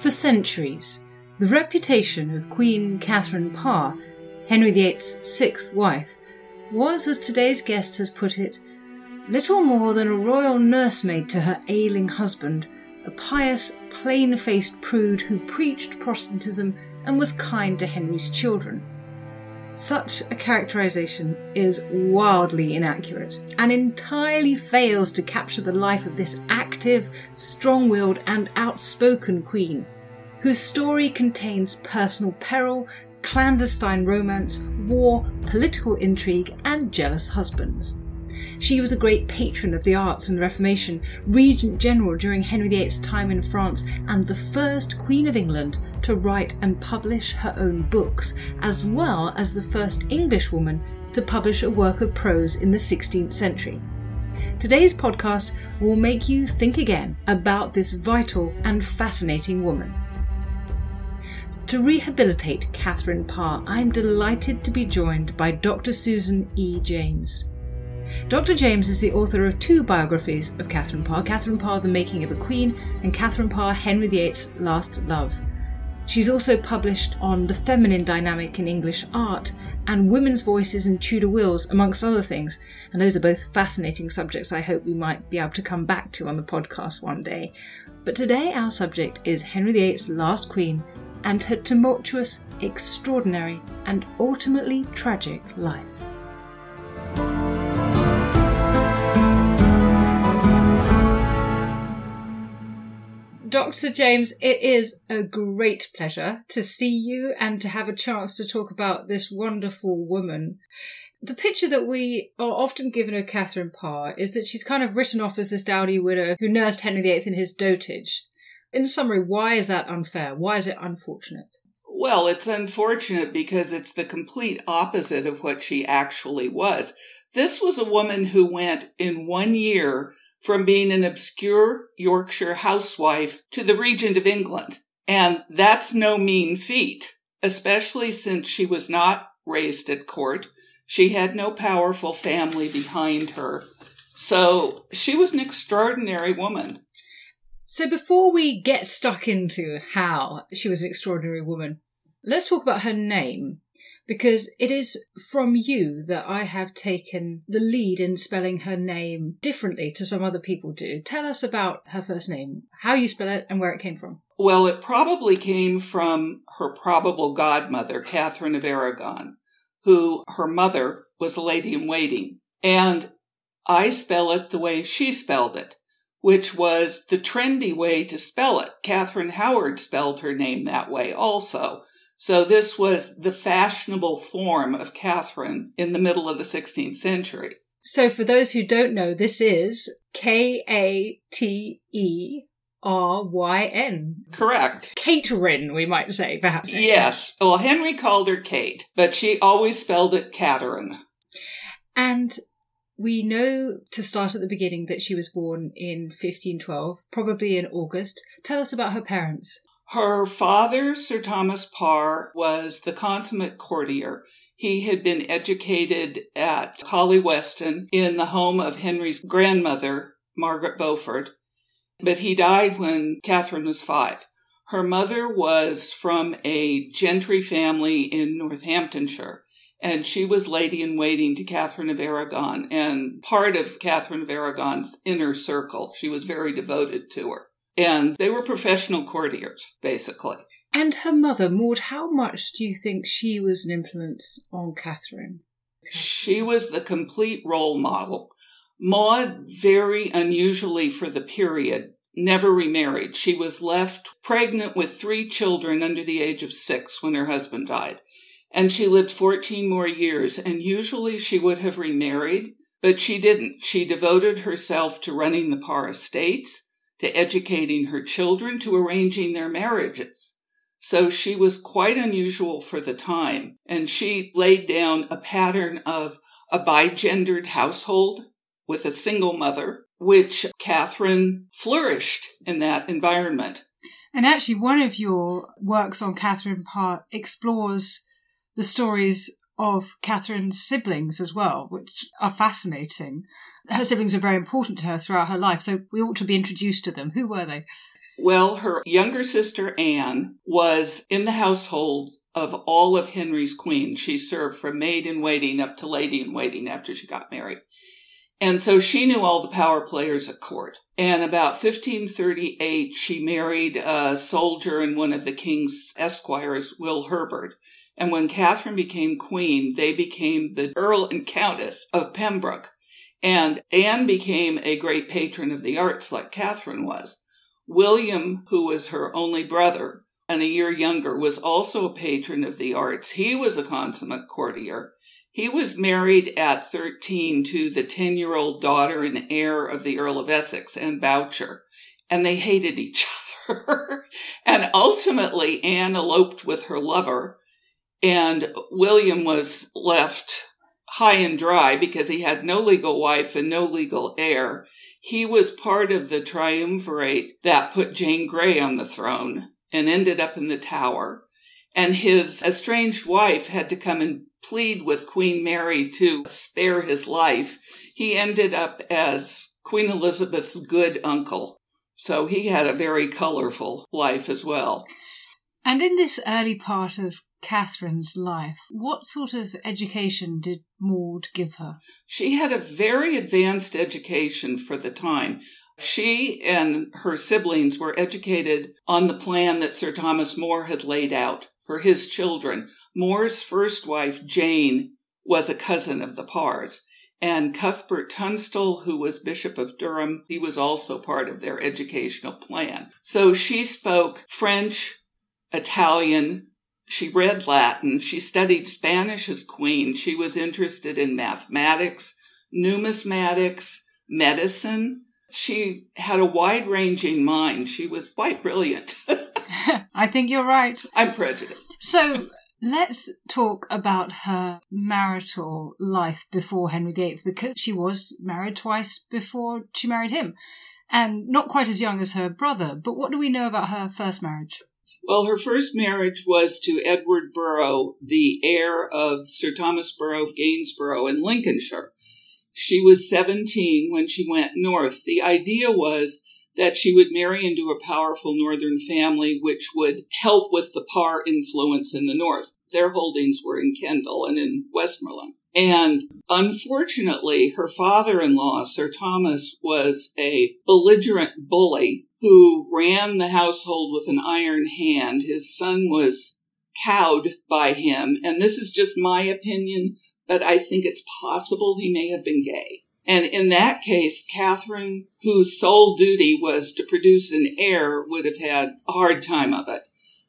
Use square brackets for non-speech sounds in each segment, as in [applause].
For centuries, the reputation of Queen Catherine Parr, Henry VIII's sixth wife, was, as today's guest has put it, little more than a royal nursemaid to her ailing husband, a pious, plain faced prude who preached Protestantism and was kind to Henry's children. Such a characterization is wildly inaccurate and entirely fails to capture the life of this active, strong willed, and outspoken queen, whose story contains personal peril, clandestine romance, war, political intrigue, and jealous husbands. She was a great patron of the arts and the Reformation, Regent General during Henry VIII's time in France, and the first Queen of England to write and publish her own books, as well as the first Englishwoman to publish a work of prose in the 16th century. Today's podcast will make you think again about this vital and fascinating woman. To rehabilitate Catherine Parr, I'm delighted to be joined by Dr. Susan E. James. Dr. James is the author of two biographies of Catherine Parr Catherine Parr, The Making of a Queen, and Catherine Parr, Henry VIII's Last Love. She's also published on the feminine dynamic in English art and women's voices in Tudor wills, amongst other things. And those are both fascinating subjects I hope we might be able to come back to on the podcast one day. But today our subject is Henry VIII's last queen and her tumultuous, extraordinary, and ultimately tragic life. Dr. James, it is a great pleasure to see you and to have a chance to talk about this wonderful woman. The picture that we are often given of Catherine Parr is that she's kind of written off as this dowdy widow who nursed Henry VIII in his dotage. In summary, why is that unfair? Why is it unfortunate? Well, it's unfortunate because it's the complete opposite of what she actually was. This was a woman who went in one year from being an obscure Yorkshire housewife to the Regent of England. And that's no mean feat, especially since she was not raised at court. She had no powerful family behind her. So she was an extraordinary woman. So before we get stuck into how she was an extraordinary woman, let's talk about her name because it is from you that I have taken the lead in spelling her name differently to some other people do. Tell us about her first name, how you spell it, and where it came from. Well, it probably came from her probable godmother, Catherine of Aragon, who her mother was a lady in waiting. And I spell it the way she spelled it, which was the trendy way to spell it. Catherine Howard spelled her name that way also. So this was the fashionable form of Catherine in the middle of the 16th century. So for those who don't know, this is K A T E R Y N. Correct. Kateryn, we might say, perhaps. Yes. Well, Henry called her Kate, but she always spelled it Catherine. And we know to start at the beginning that she was born in 1512, probably in August. Tell us about her parents. Her father, Sir Thomas Parr, was the consummate courtier. He had been educated at Collyweston in the home of Henry's grandmother, Margaret Beaufort, but he died when Catherine was five. Her mother was from a gentry family in Northamptonshire, and she was lady in waiting to Catherine of Aragon and part of Catherine of Aragon's inner circle. She was very devoted to her. And they were professional courtiers, basically. And her mother, Maud, how much do you think she was an influence on Catherine? She was the complete role model. Maud, very unusually for the period, never remarried. She was left pregnant with three children under the age of six when her husband died. And she lived 14 more years, and usually she would have remarried, but she didn't. She devoted herself to running the Parr estates, to educating her children, to arranging their marriages. So she was quite unusual for the time, and she laid down a pattern of a bigendered household with a single mother which Catherine flourished in that environment. And actually, one of your works on Catherine Parr explores the stories of Catherine's siblings as well, which are fascinating. Her siblings are very important to her throughout her life, so we ought to be introduced to them. Who were they? Well, her younger sister Anne was in the household of all of Henry's queens. She served from maid in waiting up to lady in waiting after she got married. And so she knew all the power players at court. And about 1538, she married a soldier and one of the king's esquires, Will Herbert. And when Catherine became queen, they became the Earl and Countess of Pembroke. And Anne became a great patron of the arts like Catherine was. William, who was her only brother and a year younger, was also a patron of the arts. He was a consummate courtier. He was married at 13 to the 10 year old daughter and heir of the Earl of Essex, Anne Bourchier, and they hated each [laughs] other. and ultimately, Anne eloped with her lover, and William was left high and dry because he had no legal wife and no legal heir. He was part of the triumvirate that put Jane Grey on the throne and ended up in the tower. And his estranged wife had to come and plead with Queen Mary to spare his life, he ended up as Queen Elizabeth's good uncle. So he had a very colorful life as well. And in this early part of Catherine's life, what sort of education did Maud give her? She had a very advanced education for the time. She and her siblings were educated on the plan that Sir Thomas More had laid out for his children. More's first wife, Jane, was a cousin of the Parrs. And Cuthbert Tunstall, who was Bishop of Durham, he was also part of their educational plan. So she spoke French, Italian, she read Latin, she studied Spanish as queen, she was interested in mathematics, numismatics, medicine. She had a wide ranging mind. She was quite brilliant. [laughs] I think you're right. I'm prejudiced. So let's talk about her marital life before Henry VIII, because she was married twice before she married him, and not quite as young as her brother. But what do we know about her first marriage? Well, her first marriage was to Edward Burrough, the heir of Sir Thomas Burrough of Gainsborough in Lincolnshire. She was 17 when she went north. The idea was that she would marry into a powerful northern family, which would help with the Parr influence in the north. Their holdings were in Kendal and in Westmoreland. And unfortunately, her father in law, Sir Thomas, was a belligerent bully who ran the household with an iron hand. His son was cowed by him. And this is just my opinion, but I think it's possible he may have been gay. And in that case, Catherine, whose sole duty was to produce an heir, would have had a hard time of it.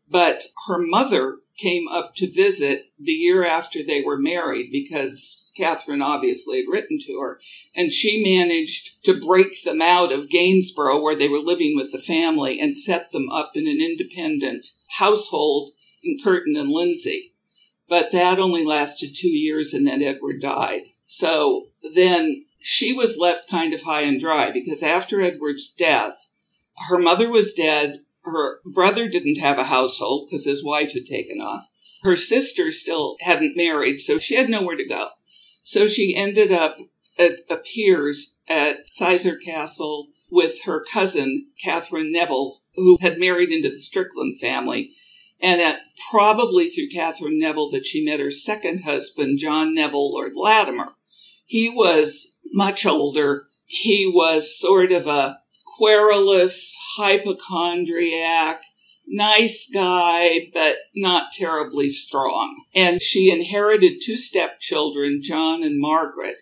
But her mother came up to visit the year after they were married because Catherine obviously had written to her. And she managed to break them out of Gainsborough, where they were living with the family, and set them up in an independent household in Kirton in Lindsey. But that only lasted two years, and then Edward died. So then she was left kind of high and dry because after Edward's death, her mother was dead. Her brother didn't have a household because his wife had taken off. Her sister still hadn't married, so she had nowhere to go. So she ended up at a Piers at Sizergh Castle with her cousin, Catherine Neville, who had married into the Strickland family. And that probably through Catherine Neville that she met her second husband, John Neville, Lord Latimer. He was much older. He was sort of a querulous hypochondriac, nice guy, but not terribly strong. And she inherited two stepchildren, John and Margaret.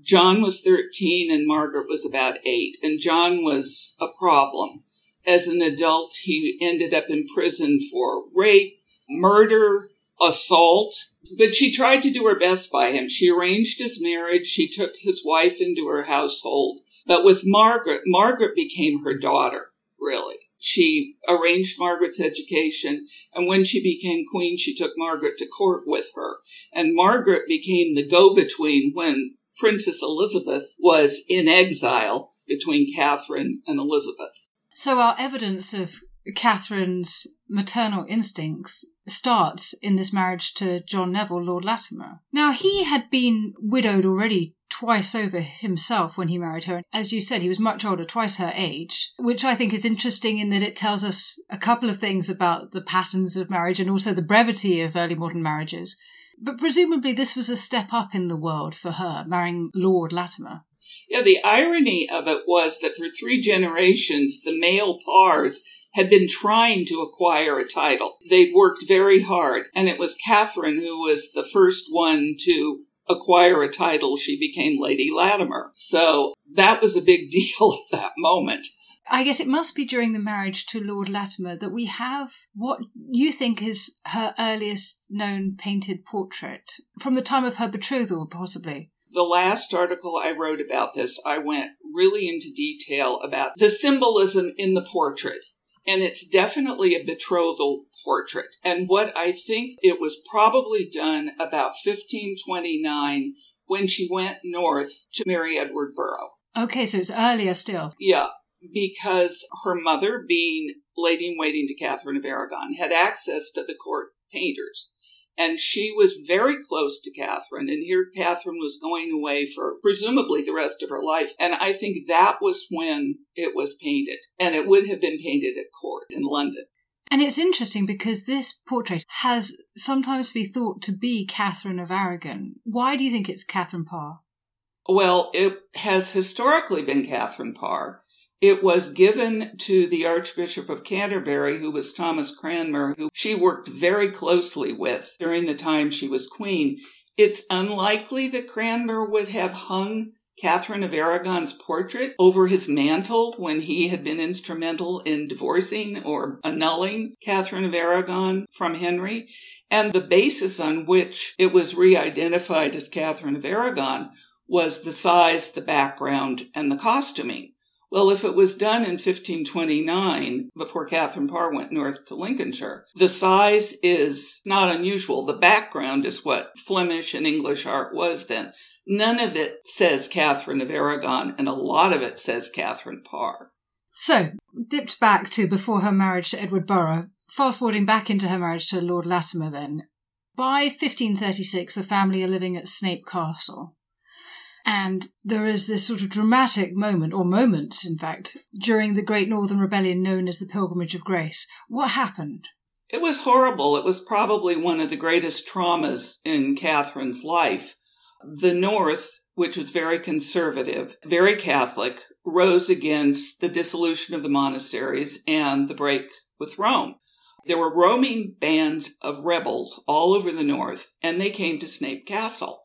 John was 13 and Margaret was about eight, and John was a problem. As an adult, he ended up in prison for rape, murder, assault, but she tried to do her best by him. She arranged his marriage. She took his wife into her household. But with Margaret, Margaret became her daughter, really. She arranged Margaret's education, and when she became queen, she took Margaret to court with her. And Margaret became the go between when Princess Elizabeth was in exile between Catherine and Elizabeth. So, our evidence of Catherine's maternal instincts starts in this marriage to John Neville, Lord Latimer. Now, he had been widowed already twice over himself when he married her. As you said, he was much older, twice her age, which I think is interesting in that it tells us a couple of things about the patterns of marriage and also the brevity of early modern marriages. But presumably, this was a step up in the world for her, marrying Lord Latimer. Yeah, the irony of it was that for three generations, the male Parrs had been trying to acquire a title. They'd worked very hard, and it was Catherine who was the first one to acquire a title. She became Lady Latimer. So that was a big [laughs] deal at that moment. I guess it must be during the marriage to Lord Latimer that we have what you think is her earliest known painted portrait from the time of her betrothal, possibly. The last article I wrote about this, I went really into detail about the symbolism in the portrait and it's definitely a betrothal portrait. And what I think it was probably done about 1529 when she went north to marry Edward Burrough. Okay, so it's earlier still. Yeah, because her mother, being lady in waiting to Catherine of Aragon, had access to the court painters. And she was very close to Catherine. And here Catherine was going away for presumably the rest of her life. And I think that was when it was painted. And it would have been painted at court in London. And it's interesting because this portrait has sometimes been thought to be Catherine of Aragon. Why do you think it's Catherine Parr? Well, it has historically been Catherine Parr. It was given to the Archbishop of Canterbury, who was Thomas Cranmer, who she worked very closely with during the time she was queen. It's unlikely that Cranmer would have hung Catherine of Aragon's portrait over his mantle when he had been instrumental in divorcing or annulling Catherine of Aragon from Henry. And the basis on which it was re identified as Catherine of Aragon was the size, the background, and the costuming. Well, if it was done in 1529, before Catherine Parr went north to Lincolnshire, the size is not unusual. The background is what Flemish and English art was then. None of it says Catherine of Aragon, and a lot of it says Catherine Parr. So, dipped back to before her marriage to Edward Burrough, fast forwarding back into her marriage to Lord Latimer then. By 1536, the family are living at Snape Castle. And there is this sort of dramatic moment, or moments, in fact, during the Great Northern Rebellion known as the Pilgrimage of Grace. What happened? It was horrible. It was probably one of the greatest traumas in Catherine's life. The North, which was very conservative, very Catholic, rose against the dissolution of the monasteries and the break with Rome. There were roaming bands of rebels all over the North, and they came to Snape Castle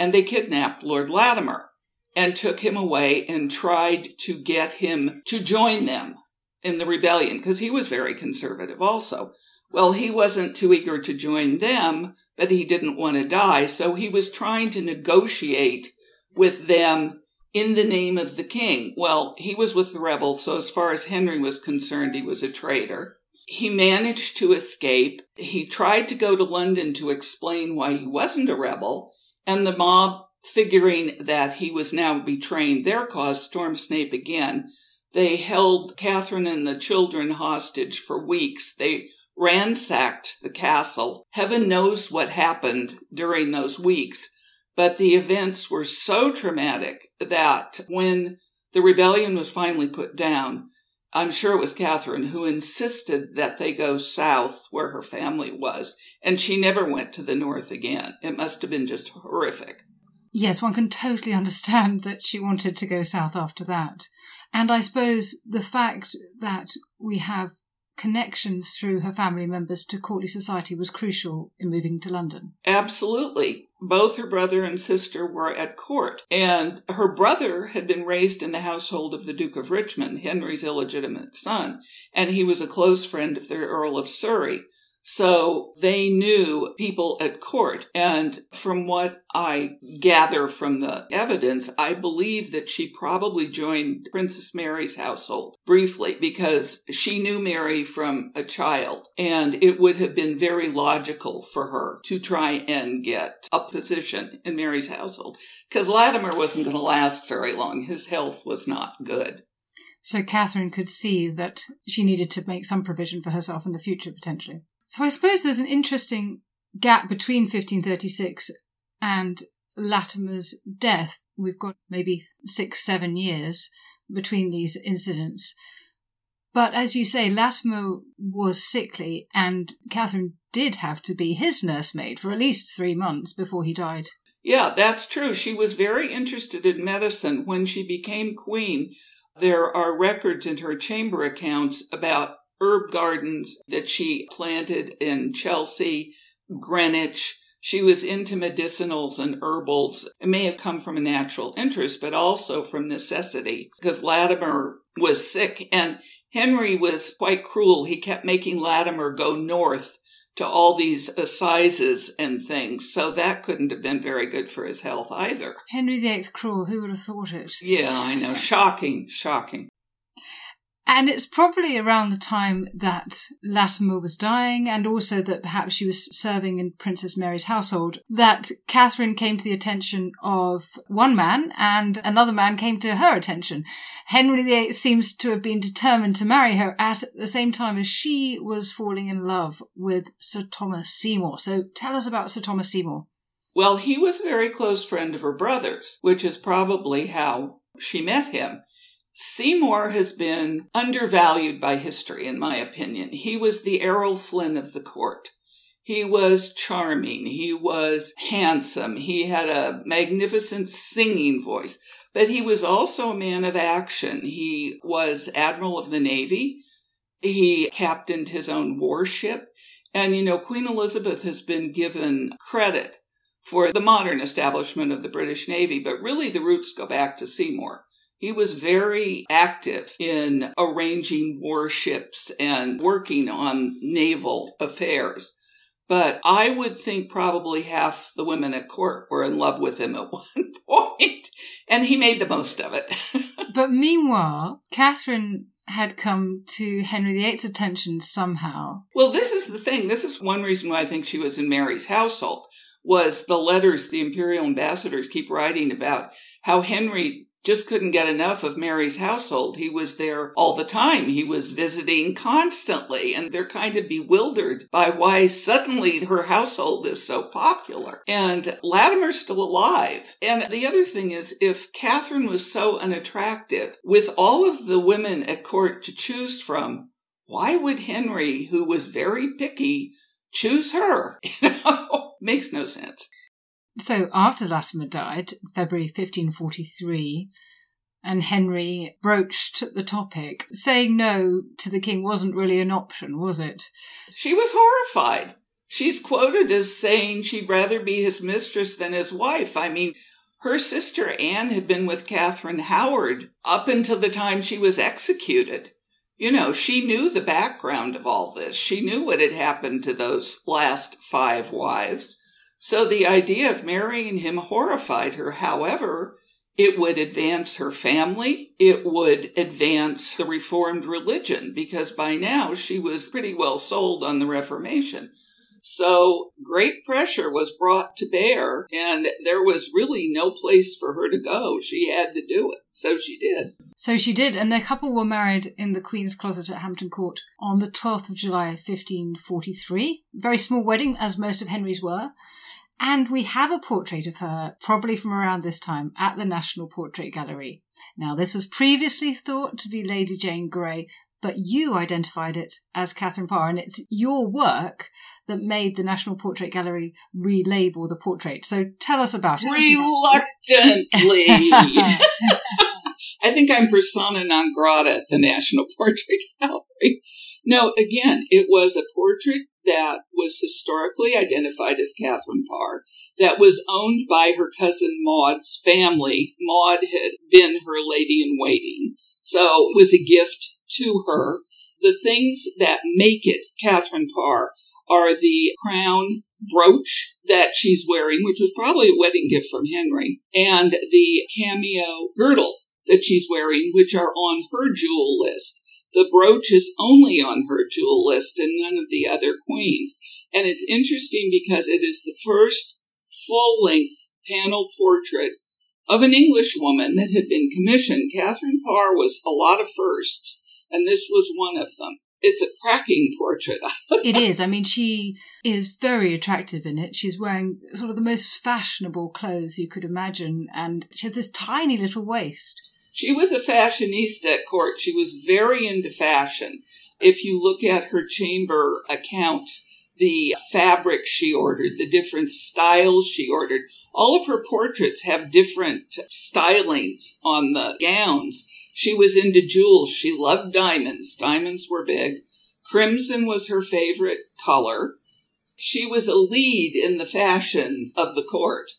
and they kidnapped Lord Latimer and took him away and tried to get him to join them in the rebellion because he was very conservative also. Well, he wasn't too eager to join them, but he didn't want to die, so he was trying to negotiate with them in the name of the king. Well, he was with the rebels, so as far as Henry was concerned, he was a traitor. He managed to escape. He tried to go to London to explain why he wasn't a rebel, and the mob, figuring that he was now betraying their cause, stormed Snape again. They held Catherine and the children hostage for weeks. They ransacked the castle. Heaven knows what happened during those weeks, but the events were so traumatic that when The rebellion was finally put down. I'm sure it was Catherine who insisted that they go south where her family was, and she never went to the north again. It must have been just horrific. Yes, one can totally understand that she wanted to go south after that. And I suppose the fact that we have connections through her family members to courtly society was crucial in moving to London. Absolutely. Both her brother and sister were at court, and her brother had been raised in the household of the Duke of Richmond, Henry's illegitimate son, and he was a close friend of the Earl of Surrey. So they knew people at court. And from what I gather from the evidence, I believe that she probably joined Princess Mary's household briefly because she knew Mary from a child. And it would have been very logical for her to try and get a position in Mary's household because Latimer wasn't going to last very long. His health was not good. So Catherine could see that she needed to make some provision for herself in the future, potentially. So I suppose there's an interesting gap between 1536 and Latimer's death. We've got maybe six, seven years between these incidents. But as you say, Latimer was sickly, and Catherine did have to be his nursemaid for at least three months before he died. Yeah, that's true. She was very interested in medicine. When she became queen, there are records in her chamber accounts about herb gardens that she planted in Chelsea, Greenwich. She was into medicinals and herbals. It may have come from a natural interest, but also from necessity because Latimer was sick and Henry was quite cruel. He kept making Latimer go north to all these assizes and things. So that couldn't have been very good for his health either. Henry VIII cruel, who would have thought it? Yeah, I know. [laughs] Shocking, shocking. And it's probably around the time that Latimer was dying and also that perhaps she was serving in Princess Mary's household that Catherine came to the attention of one man and another man came to her attention. Henry VIII seems to have been determined to marry her at the same time as she was falling in love with Sir Thomas Seymour. So tell us about Sir Thomas Seymour. Well, he was a very close friend of her brother's, which is probably how she met him. Seymour has been undervalued by history, in my opinion. He was the Errol Flynn of the court. He was charming. He was handsome. He had a magnificent singing voice, but he was also a man of action. He was Admiral of the Navy. He captained his own warship. And, you know, Queen Elizabeth has been given credit for the modern establishment of the British Navy, but really the roots go back to Seymour. He was very active in arranging warships and working on naval affairs. But I would think probably half the women at court were in love with him at [laughs] one point, and he made the most of it. [laughs] but meanwhile, Catherine had come to Henry VIII's attention somehow. Well, this is the thing. This is one reason why I think she was in Mary's household was the letters the imperial ambassadors keep writing about how Henry just couldn't get enough of Mary's household. He was there all the time. He was visiting constantly, and they're kind of bewildered by why suddenly her household is so popular. And Latimer's still alive. And the other thing is, if Catherine was so unattractive, with all of the women at court to choose from, why would Henry, who was very picky, choose her? [laughs] You know, makes no sense. So after Latimer died, February 1543, and Henry broached the topic, saying no to the king wasn't really an option, was it? She was horrified. She's quoted as saying she'd rather be his mistress than his wife. I mean, her sister Anne had been with Catherine Howard up until the time she was executed. You know, she knew the background of all this. She knew what had happened to those last five wives. So the idea of marrying him horrified her. However, it would advance her family. It would advance the Reformed religion because by now she was pretty well sold on the Reformation. So great pressure was brought to bear, and there was really no place for her to go. She had to do it. So she did. So she did, and their couple were married in the Queen's Closet at Hampton Court on the 12th of July, 1543. Very small wedding, as most of Henry's were. And we have a portrait of her, probably from around this time, at the National Portrait Gallery. Now, this was previously thought to be Lady Jane Grey, but you identified it as Catherine Parr, and it's your work that made the National Portrait Gallery relabel the portrait. So tell us about it. Reluctantly. [laughs] [laughs] I think I'm persona non grata at the National [laughs] Portrait Gallery. No, again, it was a portrait that was historically identified as Catherine Parr, that was owned by her cousin Maud's family. Maud had been her lady in waiting, so it was a gift to her. The things that make it Catherine Parr are the crown brooch that she's wearing, which was probably a wedding gift from Henry, and the cameo girdle that she's wearing, which are on her jewel list. The brooch is only on her jewel list and none of the other queens. And it's interesting because it is the first full length panel portrait of an English woman that had been commissioned. Catherine Parr was a lot of firsts, and this was one of them. It's a cracking portrait. [laughs] it is. I mean, she is very attractive in it. She's wearing sort of the most fashionable clothes you could imagine, and she has this tiny little waist. She was a fashionista at court. She was very into fashion. If you look at her chamber accounts, the fabric she ordered, the different styles she ordered, all of her portraits have different stylings on the gowns. She was into jewels. She loved diamonds. Diamonds were big. Crimson was her favorite color. She was a lead in the fashion of the court.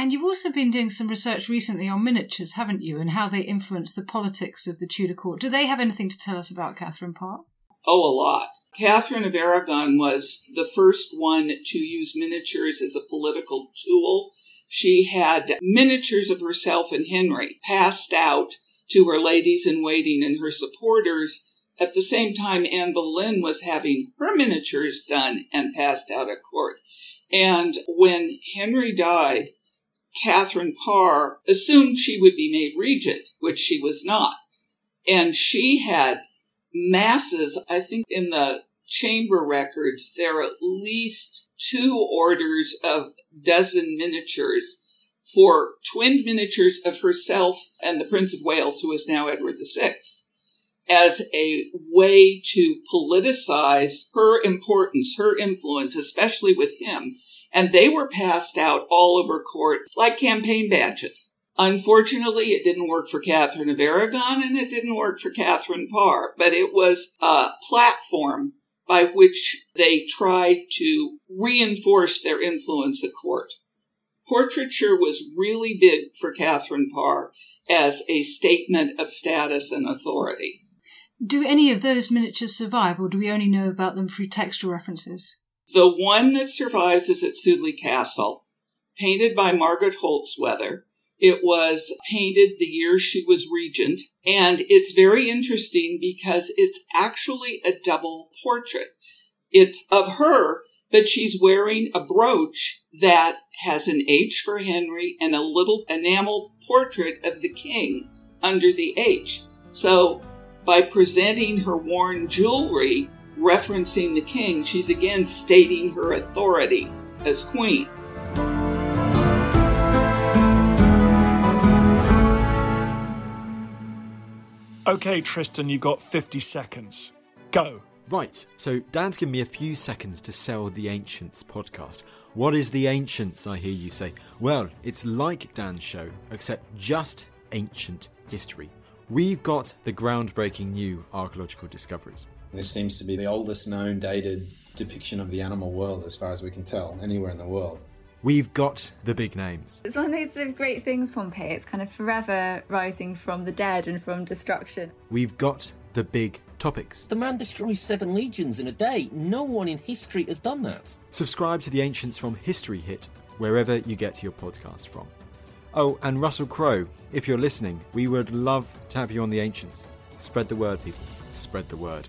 And you've also been doing some research recently on miniatures, haven't you, and how they influence the politics of the Tudor court. Do they have anything to tell us about Catherine Parr? Oh, a lot. Catherine of Aragon was the first one to use miniatures as a political tool. She had miniatures of herself and Henry passed out to her ladies in waiting and her supporters. At the same time, Anne Boleyn was having her miniatures done and passed out at court. And when Henry died, Catherine Parr assumed she would be made regent, which she was not. And she had masses, I think in the chamber records, there are at least two orders of dozen miniatures for twin miniatures of herself and the Prince of Wales, who is now Edward VI, as a way to politicize her importance, her influence, especially with him and they were passed out all over court like campaign badges. Unfortunately, it didn't work for Catherine of Aragon and it didn't work for Catherine Parr, but it was a platform by which they tried to reinforce their influence at court. Portraiture was really big for Catherine Parr as a statement of status and authority. Do any of those miniatures survive, or do we only know about them through textual references? The one that survives is at Sudeley Castle, painted by Margaret Holtzweather. It was painted the year she was regent, and it's very interesting because it's actually a double portrait. It's of her, but she's wearing a brooch that has an H for Henry and a little enamel portrait of the king under the H. So by presenting her worn jewelry, referencing the king, she's again stating her authority as queen. Okay, Tristan, you got 50 seconds. Go. Right, so Dan's given me a few seconds to sell the Ancients podcast. What is the Ancients, I hear you say? Well, it's like Dan's show, except just ancient history. We've got the groundbreaking new archaeological discoveries. This seems to be the oldest known dated depiction of the animal world, as far as we can tell, anywhere in the world. We've got the big names. It's one of those great things, Pompeii. It's kind of forever rising from the dead and from destruction. We've got the big topics. The man destroys seven legions in a day. No one in history has done that. Subscribe to the Ancients from History Hit, wherever you get your podcast from. Oh, and Russell Crowe, if you're listening, we would love to have you on the Ancients. Spread the word, people. Spread the word.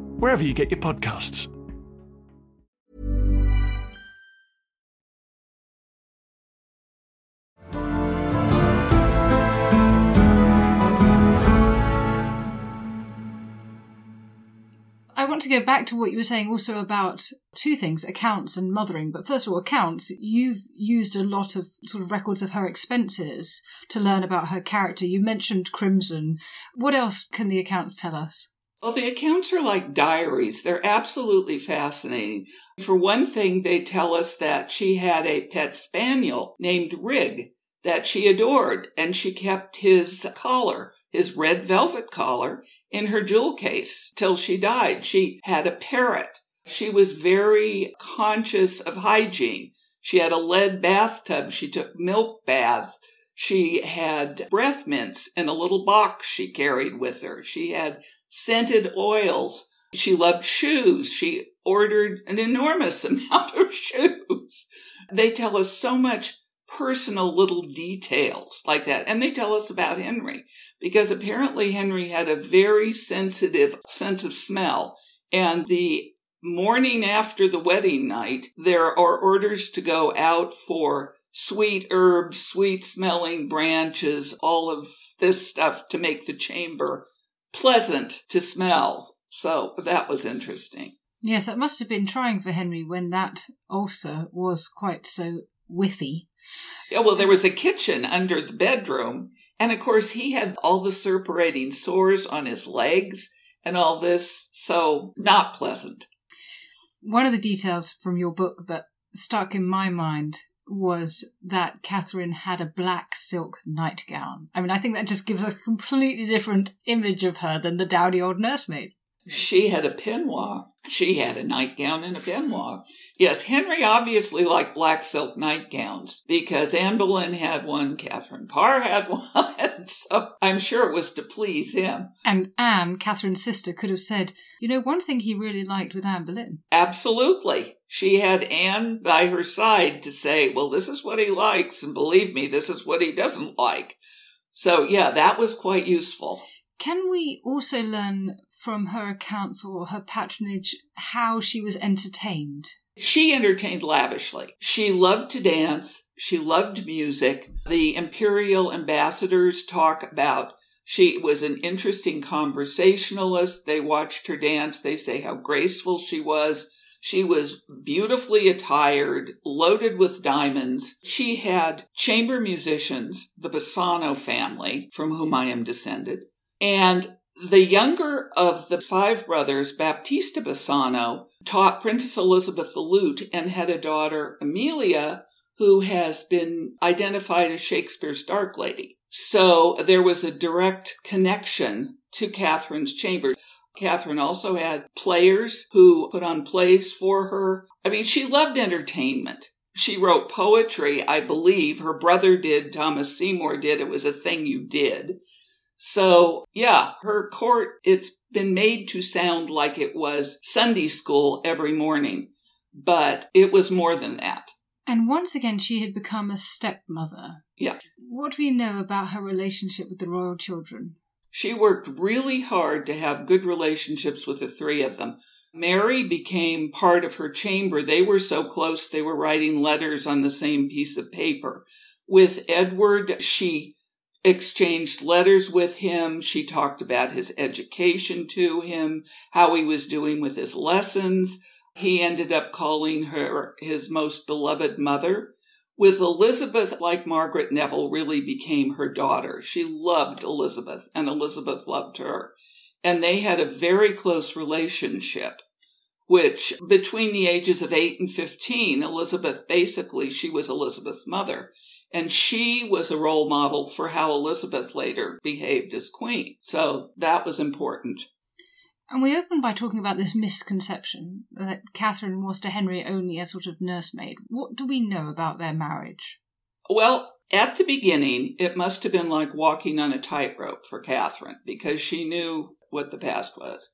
wherever you get your podcasts. I want to go back to what you were saying also about two things accounts and mothering. But first of all, accounts, you've used a lot of sort of records of her expenses to learn about her character. You mentioned Crimson. What else can the accounts tell us? Well, the accounts are like diaries. They're absolutely fascinating. For one thing, they tell us that she had a pet spaniel named Rig that she adored, and she kept his collar, his red velvet collar, in her jewel case till she died. She had a parrot. She was very conscious of hygiene. She had a lead bathtub. She took milk baths. She had breath mints in a little box she carried with her. She had scented oils. She loved shoes. She ordered an enormous [laughs] amount of shoes. They tell us so much personal little details like that. And they tell us about Henry because apparently Henry had a very sensitive sense of smell. And the morning after the wedding night, there are orders to go out for sweet herbs, sweet smelling branches, all of this stuff to make the chamber pleasant to smell. So that was interesting. Yes, that must have been trying for Henry when that ulcer was quite so whiffy. Yeah, well, there was a kitchen under the bedroom. And of course, he had all the suppurating sores on his legs and all this. So, not pleasant. One of the details from your book that stuck in my mind was that Catherine had a black silk nightgown. I mean, I think that just gives a completely different image of her than the dowdy old nursemaid. She had a peignoir. She had a nightgown and a peignoir. Yes, Henry obviously liked black silk nightgowns because Anne Boleyn had one, Catherine Parr had [laughs] one, so I'm sure it was to please him. And Anne, Catherine's sister, could have said, you know, one thing he really liked with Anne Boleyn. Absolutely. She had Anne by her side to say, well, this is what he likes, and believe me, this is what he doesn't like. So, yeah, that was quite useful. Can we also learn from her accounts or her patronage how she was entertained? She entertained lavishly. She loved to dance. She loved music. The imperial ambassadors talk about she was an interesting conversationalist. They watched her dance. They say how graceful she was. She was beautifully attired, loaded with diamonds. She had chamber musicians, the Bassano family, from whom I am descended. And the younger of the five brothers, Baptista Bassano, taught Princess Elizabeth the lute and had a daughter, Emilia, who has been identified as Shakespeare's Dark Lady. So there was a direct connection to Catherine's chamber. Catherine also had players who put on plays for her. I mean, she loved entertainment. She wrote poetry, I believe. Her brother did, Thomas Seymour did. It was a thing you did. So, yeah, her court, it's been made to sound like it was Sunday school every morning, but it was more than that. And once again, she had become a stepmother. Yeah. What do we know about her relationship with the royal children? She worked really hard to have good relationships with the three of them. Mary became part of her chamber. They were so close, they were writing letters on the same piece of paper. With Edward, she exchanged letters with him. She talked about his education to him, how he was doing with his lessons. He ended up calling her his most beloved mother. With Elizabeth, like Margaret Neville, really became her daughter. She loved Elizabeth, and Elizabeth loved her. And they had a very close relationship, which between the ages of 8 and 15, Elizabeth basically, she was Elizabeth's mother. And she was a role model for how Elizabeth later behaved as queen. So that was important. And we open by talking about this misconception that Catherine was to Henry only a sort of nursemaid. What do we know about their marriage? Well, at the beginning, it must have been like walking on a tightrope for Catherine because she knew what the past was.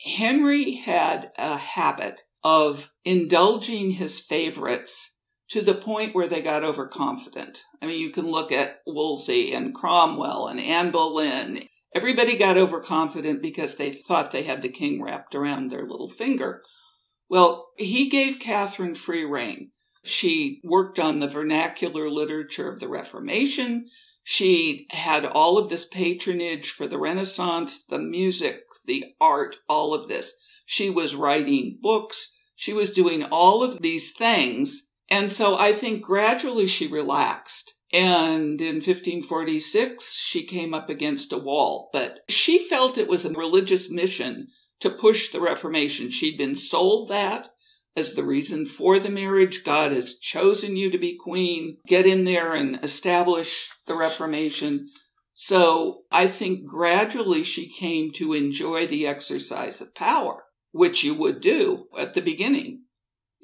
Henry had a habit of indulging his favorites to the point where they got overconfident. I mean, you can look at Wolsey and Cromwell and Anne Boleyn. Everybody got overconfident because they thought they had the king wrapped around their little finger. Well, he gave Catherine free rein. She worked on the vernacular literature of the Reformation. She had all of this patronage for the Renaissance, the music, the art, all of this. She was writing books. She was doing all of these things. And so I think gradually she relaxed. And in 1546, she came up against a wall. But she felt it was a religious mission to push the Reformation. She'd been sold that as the reason for the marriage. God has chosen you to be queen. Get in there and establish the Reformation. So I think gradually she came to enjoy the exercise of power, which you would do at the beginning.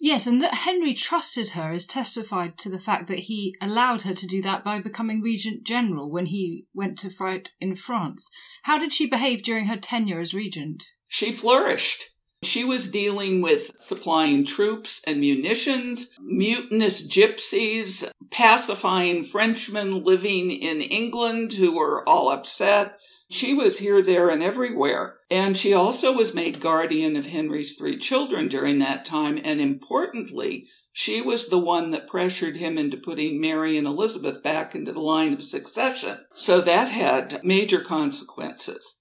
Yes, and that Henry trusted her is testified to the fact that he allowed her to do that by becoming regent general when he went to fight in France. How did she behave during her tenure as regent? She flourished. She was dealing with supplying troops and munitions, mutinous gypsies, pacifying Frenchmen living in England who were all upset. She was here, there, and everywhere. And she also was made guardian of Henry's three children during that time. And importantly, she was the one that pressured him into putting Mary and Elizabeth back into the line of succession. So that had major consequences.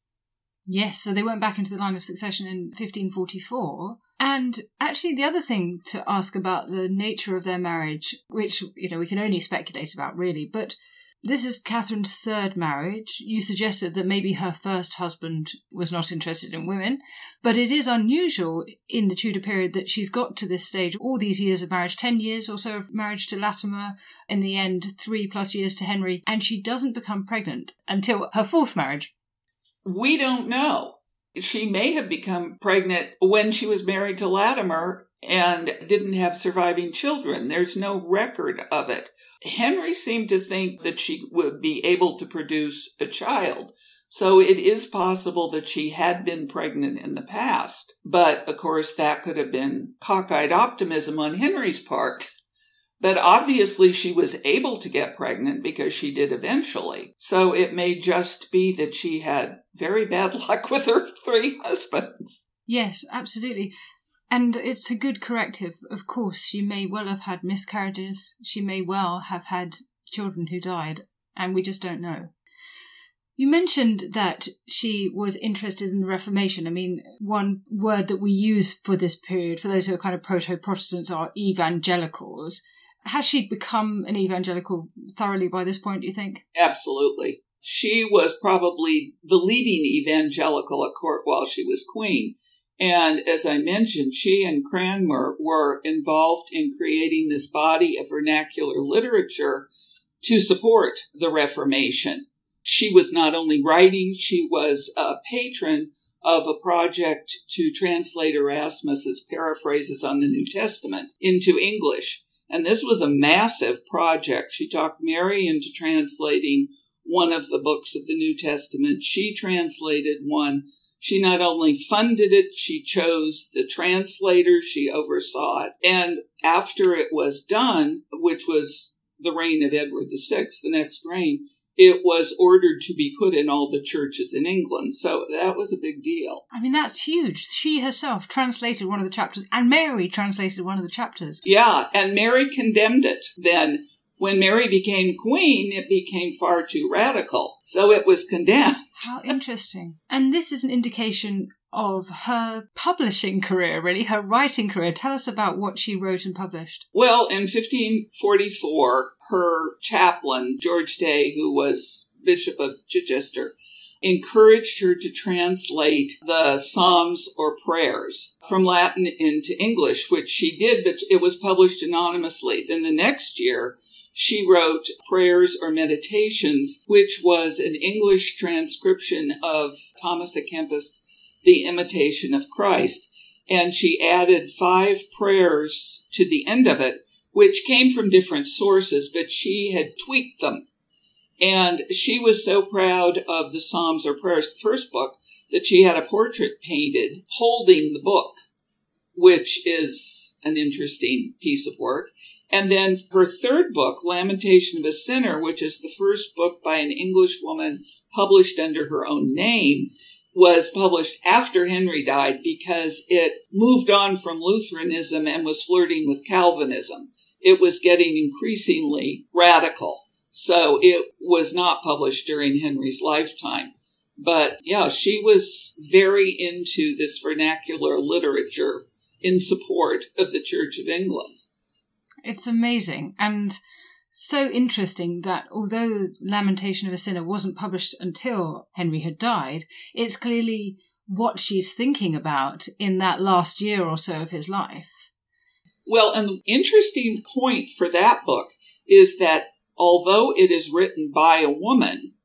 Yes, so they went back into the line of succession in 1544. And actually, the other thing to ask about the nature of their marriage, which, you know, we can only speculate about really, but this is Catherine's third marriage. You suggested that maybe her first husband was not interested in women, but it is unusual in the Tudor period that she's got to this stage, all these years of marriage, 10 years or so of marriage to Latimer, in the end, three plus years to Henry, and she doesn't become pregnant until her fourth marriage. We don't know. She may have become pregnant when she was married to Latimer and didn't have surviving children. There's no record of it. Henry seemed to think that she would be able to produce a child. So it is possible that she had been pregnant in the past. But of course, that could have been cockeyed optimism on Henry's part. But obviously, she was able to get pregnant because she did eventually. So it may just be that she had very bad [laughs] luck with her three husbands. Yes, absolutely. And it's a good corrective. Of course, she may well have had miscarriages. She may well have had children who died, and we just don't know. You mentioned that she was interested in the Reformation. I mean, one word that we use for this period, for those who are kind of proto Protestants, are evangelicals. Has she become an evangelical thoroughly by this point, do you think? Absolutely. She was probably the leading evangelical at court while she was queen. And as I mentioned, she and Cranmer were involved in creating this body of vernacular literature to support the Reformation. She was not only writing, she was a patron of a project to translate Erasmus's paraphrases on the New Testament into English. And this was a massive project. She talked Mary into translating one of the books of the New Testament. She translated one. She not only funded it, she chose the translator, she oversaw it. And after it was done, which was the reign of Edward VI, the next reign, it was ordered to be put in all the churches in England. So that was a big deal. I mean, that's huge. She herself translated one of the chapters, and Mary translated one of the chapters. Yeah, and Mary condemned it. Then, when Mary became queen, it became far too radical. So it was condemned. How uh, interesting. And this is an indication of her publishing career, really, her writing career. Tell us about what she wrote and published. Well, in 1544, her chaplain, George Day, who was Bishop of Chichester, encouraged her to translate the Psalms or prayers from Latin into English, which she did, but it was published anonymously. Then the next year, she wrote Prayers or Meditations, which was an English transcription of Thomas à Kempis' The Imitation of Christ. And she added five prayers to the end of it, which came from different sources, but she had tweaked them. And she was so proud of the Psalms or Prayers, the first book, that she had a portrait painted holding the book, which is an interesting piece of work. And then her third book, Lamentation of a Sinner, which is the first book by an English woman published under her own name, was published after Henry died because it moved on from Lutheranism and was flirting with Calvinism. It was getting increasingly radical. So it was not published during Henry's lifetime. But yeah, she was very into this vernacular literature in support of the Church of England. It's amazing. And so interesting that although Lamentation of a Sinner wasn't published until Henry had died, it's clearly what she's thinking about in that last year or so of his life. Well, the interesting point for that book is that although it is written by a woman,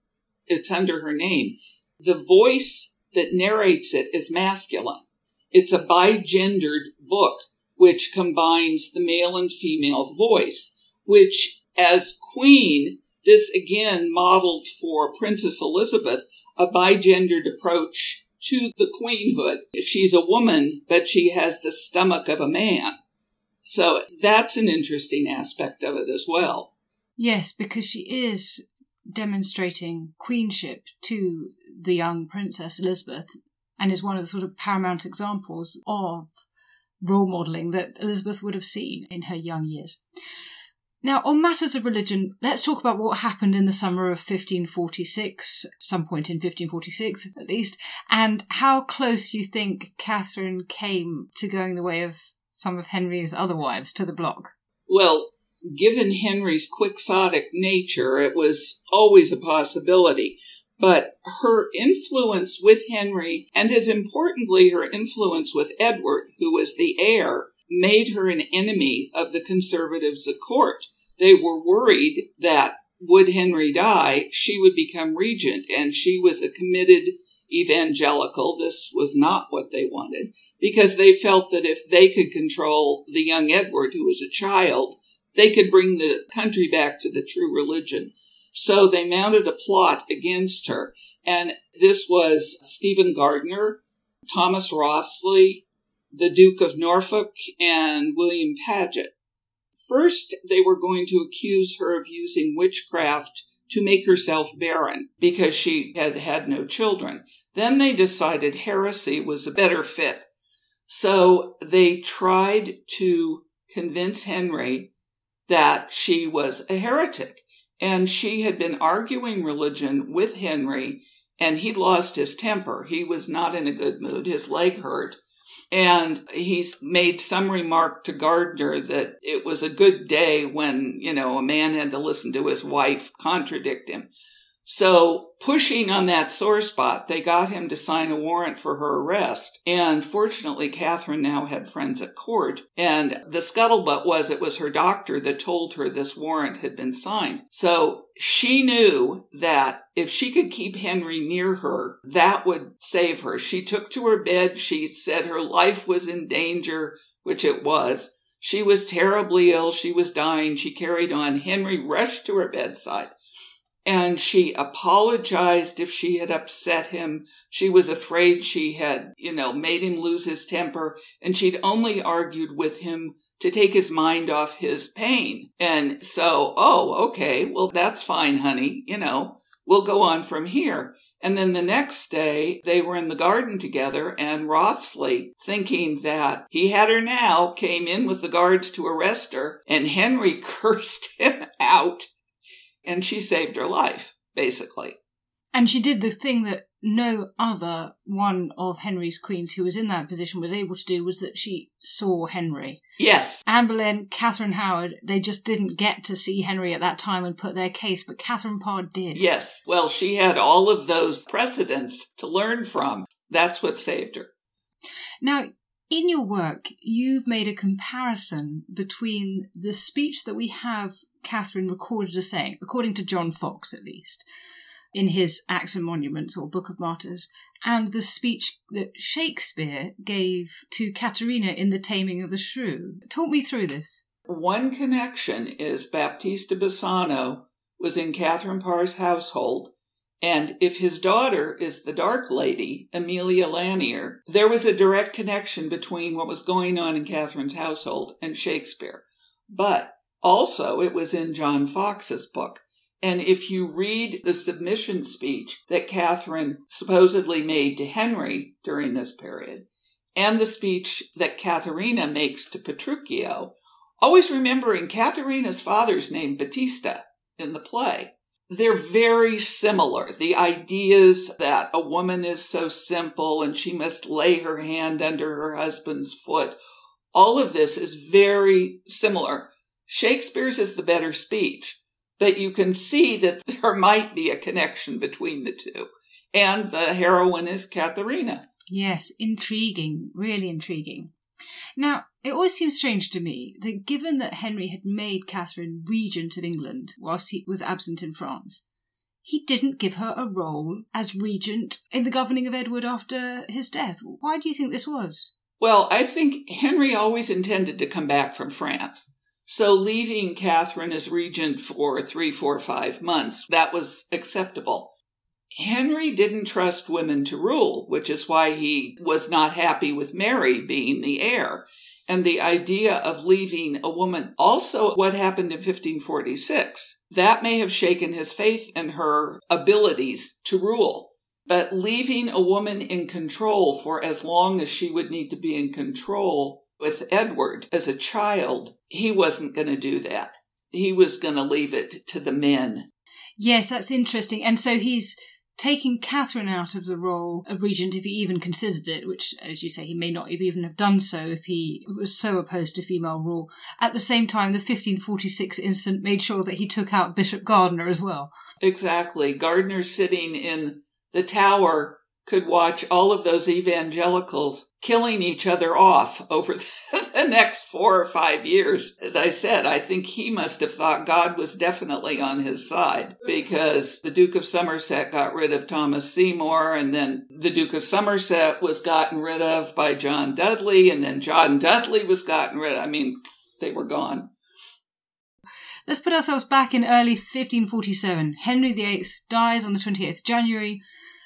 it's under her name, the voice that narrates it is masculine. It's a bigendered book which combines the male and female voice, which as queen, this again modeled for Princess Elizabeth a bigendered approach to the queenhood. She's a woman, but she has the stomach of a man. So that's an interesting aspect of it as well. Yes, because she is demonstrating queenship to the young Princess Elizabeth and is one of the sort of paramount examples of role modelling that Elizabeth would have seen in her young years. Now, on matters of religion, let's talk about what happened in the summer of 1546, some point in 1546 at least, and how close you think Catherine came to going the way of some of Henry's other wives to the block. Well, given Henry's quixotic nature, it was always a possibility. But her influence with Henry, and as importantly, her influence with Edward, who was the heir, made her an enemy of the conservatives at court. They were worried that would Henry die, she would become regent, and she was a committed evangelical. This was not what they wanted because they felt that if they could control the young Edward, who was a child, they could bring the country back to the true religion. So they mounted a plot against her. And this was Stephen Gardiner, Thomas Wriothesley, the Duke of Norfolk and William Paget. First, they were going to accuse her of using witchcraft to make herself barren because she had had no children. Then they decided heresy was a better fit. So they tried to convince Henry that she was a heretic. And she had been arguing religion with Henry, and he lost his temper. He was not in a good mood. His leg hurt. And he's made some remark to Gardiner that it was a good day when, you know, a man had to listen to his wife contradict him. So, pushing on that sore spot, they got him to sign a warrant for her arrest. And fortunately, Catherine now had friends at court. And the scuttlebutt was it was her doctor that told her this warrant had been signed. So, she knew that if she could keep Henry near her, that would save her. She took to her bed. She said her life was in danger, which it was. She was terribly ill. She was dying. She carried on. Henry rushed to her bedside and she apologized if she had upset him. She was afraid she had, you know, made him lose his temper, and she'd only argued with him to take his mind off his pain. And so, oh, okay, well, that's fine, honey, you know, we'll go on from here. And then the next day, they were in the garden together, and Wriothesley, thinking that he had her now, came in with the guards to arrest her, and Henry [laughs] cursed him out and she saved her life, basically. And she did the thing that no other one of Henry's queens who was in that position was able to do was that she saw Henry. Yes. Anne Boleyn, Catherine Howard, they just didn't get to see Henry at that time and put their case, but Catherine Parr did. Yes. Well, she had all of those precedents to learn from. That's what saved her. Now, in your work, you've made a comparison between the speech that we have Catherine recorded as saying, according to John Foxe at least, in his Acts and Monuments or Book of Martyrs, and the speech that Shakespeare gave to Katharina in The Taming of the Shrew. Talk me through this. One connection is Baptista Bassano was in Catherine Parr's household, And if his daughter is the Dark Lady, Emilia Lanier, there was a direct connection between what was going on in Catherine's household and Shakespeare. But also, it was in John Foxe's book. And if you read the submission speech that Catherine supposedly made to Henry during this period, and the speech that Katharina makes to Petruchio, always remembering Katharina's father's name, Baptista, in the play. They're very similar. The ideas that a woman is so simple and she must lay her hand under her husband's foot, all of this is very similar. Shakespeare's is the better speech but you can see that [laughs] there might be a connection between the two. And the heroine is Katharina. Yes, intriguing, really intriguing. Now, it always seems strange to me that given that Henry had made Catherine regent of England whilst he was absent in France, he didn't give her a role as regent in the governing of Edward after his death. Why do you think this was? Well, I think Henry always intended to come back from France. So leaving Catherine as regent for three, four, five months, that was acceptable. Henry didn't trust women to rule, which is why he was not happy with Mary being the heir. And the idea of leaving a woman, also what happened in 1546, that may have shaken his faith in her abilities to rule. But leaving a woman in control for as long as she would need to be in control with Edward as a child, he wasn't going to do that. He was going to leave it to the men. Yes, that's interesting. And so he's taking Catherine out of the role of regent if he even considered it, which, as you say, he may not even have done so if he was so opposed to female rule. At the same time, the 1546 incident made sure that he took out Bishop Gardiner as well. Exactly. Gardiner sitting in the tower could watch all of those evangelicals killing each other off over [laughs] the next four or five years. As I said, I think he must have thought God was definitely on his side because the Duke of Somerset got rid of Thomas Seymour, and then the Duke of Somerset was gotten rid of by John Dudley, and then John Dudley was gotten rid of. I mean, they were gone. Let's put ourselves back in early 1547. Henry VIII dies on the 28th January.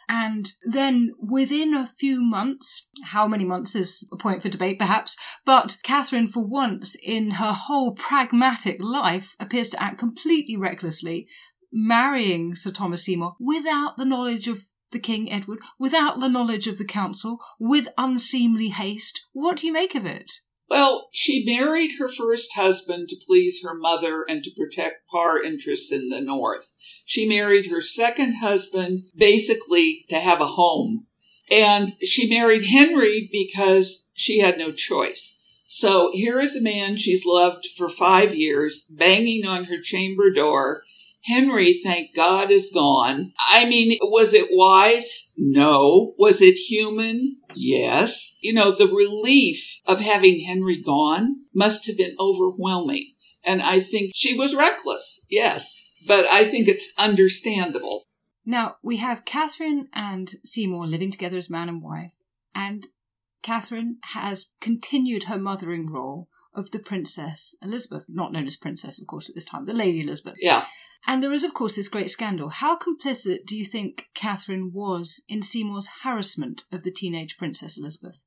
And then within a few months, how many months is a point for debate perhaps, but Catherine, for once in her whole pragmatic life, appears to act completely recklessly, marrying Sir Thomas Seymour without the knowledge of the King Edward, without the knowledge of the council, with unseemly haste. What do you make of it? Well, she married her first husband to please her mother and to protect Parr interests in the North. She married her second husband basically to have a home. And she married Henry because she had no choice. So here is a man she's loved for five years, banging on her chamber door Henry, thank God, is gone. I mean, was it wise? No. Was it human? Yes. You know, the relief of having Henry gone must have been overwhelming. And I think she was reckless. Yes. But I think it's understandable. Now, we have Catherine and Seymour living together as man and wife. And Catherine has continued her mothering role of the Princess Elizabeth, not known as Princess, of course, at this time, the Lady Elizabeth. Yeah. And there is, of course, this great scandal. How complicit do you think Catherine was in Seymour's harassment of the teenage Princess Elizabeth?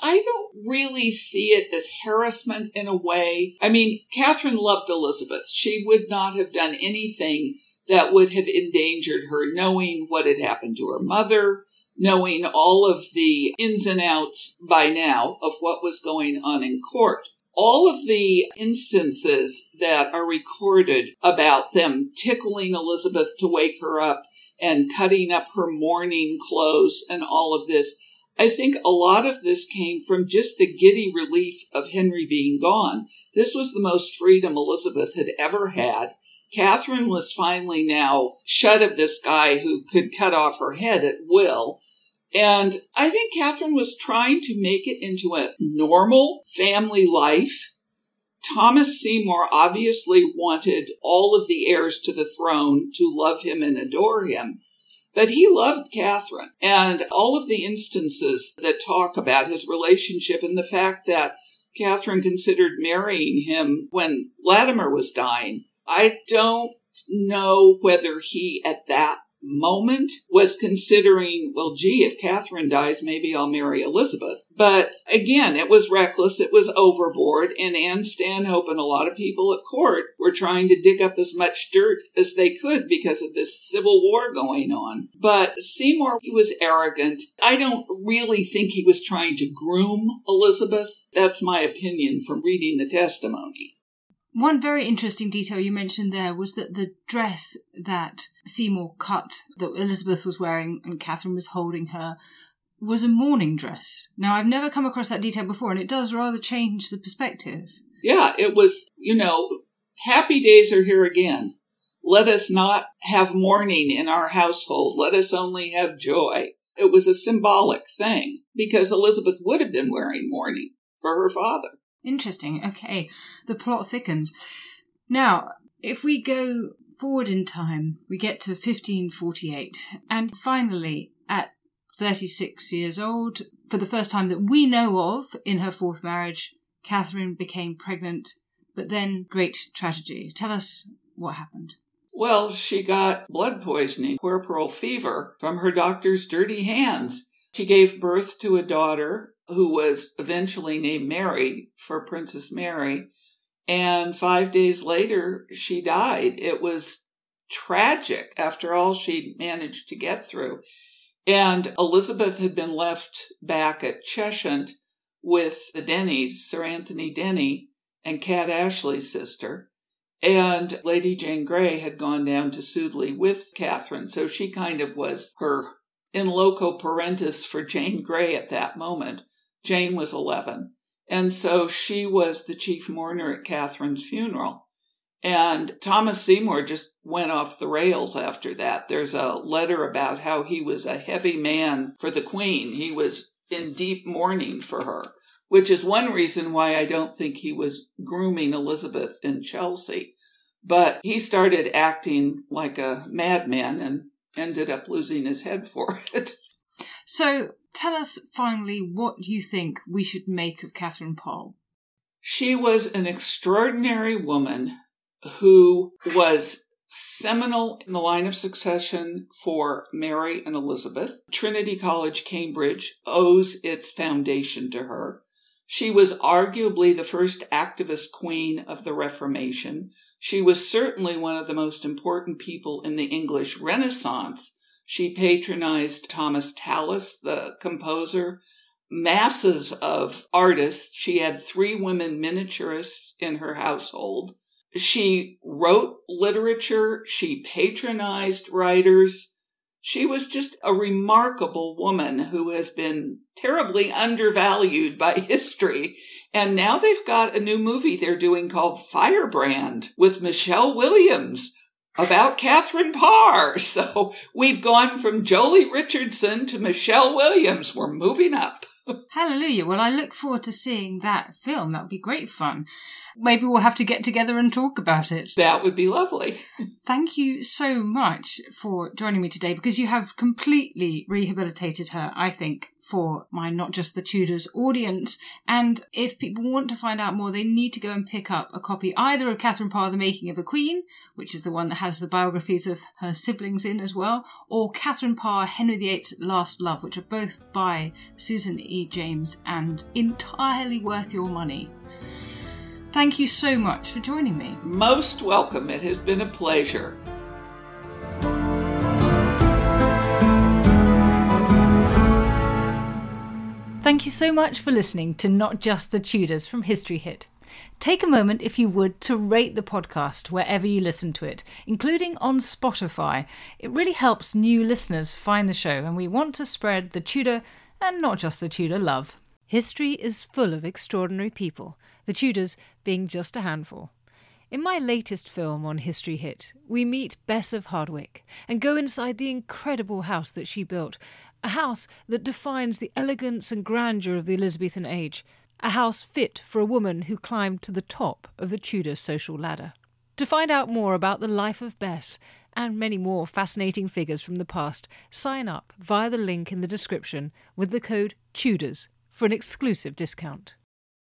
I don't really see it as harassment in a way. I mean, Catherine loved Elizabeth. She would not have done anything that would have endangered her, knowing what had happened to her mother, knowing all of the ins and outs by now of what was going on in court all of the instances that are recorded about them tickling Elizabeth to wake her up and cutting up her mourning clothes and all of this, I think a lot of this came from just the giddy relief of Henry being gone. This was the most freedom Elizabeth had ever had. Catherine was finally now shut of this guy who could cut off her head at will. And I think Catherine was trying to make it into a normal family life. Thomas Seymour obviously wanted all of the heirs to the throne to love him and adore him. But he loved Catherine. And all of the instances that talk about his relationship and the fact that Catherine considered marrying him when Latimer was dying, I don't know whether he at that moment was considering, well, gee, if Catherine dies, maybe I'll marry Elizabeth. But again, it was reckless. It was overboard. And Anne Stanhope and a lot of people at court were trying to dig up as much dirt as they could because of this civil war going on. But Seymour, he was arrogant. I don't really think he was trying to groom Elizabeth. That's my opinion from reading the testimony. One very interesting detail you mentioned there was that the dress that Seymour cut, that Elizabeth was wearing and Catherine was holding her, was a mourning dress. Now, I've never come across that detail before, and it does rather change the perspective. Yeah, it was, you know, happy days are here again. Let us not have mourning in our household. Let us only have joy. It was a symbolic thing because Elizabeth would have been wearing mourning for her father. Interesting. Okay. The plot thickens. Now, if we go forward in time, we get to 1548. And finally, at 36 years old, for the first time that we know of in her fourth marriage, Catherine became pregnant. But then, great tragedy. Tell us what happened. Well, she got blood poisoning, puerperal fever, from her doctor's dirty hands. She gave birth to a daughter who was eventually named Mary for Princess Mary. And five days later, she died. It was tragic after all she'd managed to get through. And Elizabeth had been left back at Cheshunt with the Dennys, Sir Anthony Denny and Cat Ashley's sister. And Lady Jane Grey had gone down to Sudeley with Catherine, so she kind of was her in loco parentis for Jane Grey at that moment. Jane was 11. And so she was the chief mourner at Catherine's funeral. And Thomas Seymour just went off the rails after that. There's a letter about how he was a heavy man for the Queen. He was in deep mourning for her, which is one reason why I don't think he was grooming Elizabeth in Chelsea. But he started acting like a madman and ended up losing his head for it. So tell us finally what you think we should make of Catherine Parr. She was an extraordinary woman who was seminal in the line of succession for Mary and Elizabeth. Trinity College, Cambridge owes its foundation to her. She was arguably the first activist queen of the Reformation. She was certainly one of the most important people in the English Renaissance she patronized Thomas Tallis, the composer, masses of artists. She had three women miniaturists in her household. She wrote literature. She patronized writers. She was just a remarkable woman who has been terribly undervalued by [laughs] history. And now they've got a new movie they're doing called Firebrand with Michelle Williams, about Catherine Parr. [laughs] So we've gone from Joely Richardson to Michelle Williams. We're moving up. Hallelujah. Well, I look forward to seeing that film. That would be great fun. Maybe we'll have to get together and talk about it. That would be lovely. Thank you so much for joining me today because you have completely rehabilitated her, I think, for my Not Just the Tudors audience. And if people want to find out more, they need to go and pick up a copy either of Catherine Parr, The Making of a Queen, which is the one that has the biographies of her siblings in as well, or Catherine Parr, Henry VIII's Last Love, which are both by Susan E. James and entirely worth your money. Thank you so much for joining me. Most welcome. It has been a pleasure. Thank you so much for listening to Not Just the Tudors from History Hit. Take a moment, if you would, to rate the podcast wherever you listen to it, including on Spotify. It really helps new listeners find the show, and we want to spread the Tudor and not just the Tudor love. History is full of extraordinary people the Tudors being just a handful. In my latest film on History Hit, we meet Bess of Hardwick and go inside the incredible house that she built, a house that defines the elegance and grandeur of the Elizabethan age, a house fit for a woman who climbed to the top of the Tudor social ladder. To find out more about the life of Bess and many more fascinating figures from the past, sign up via the link in the description with the code TUDORS for an exclusive discount.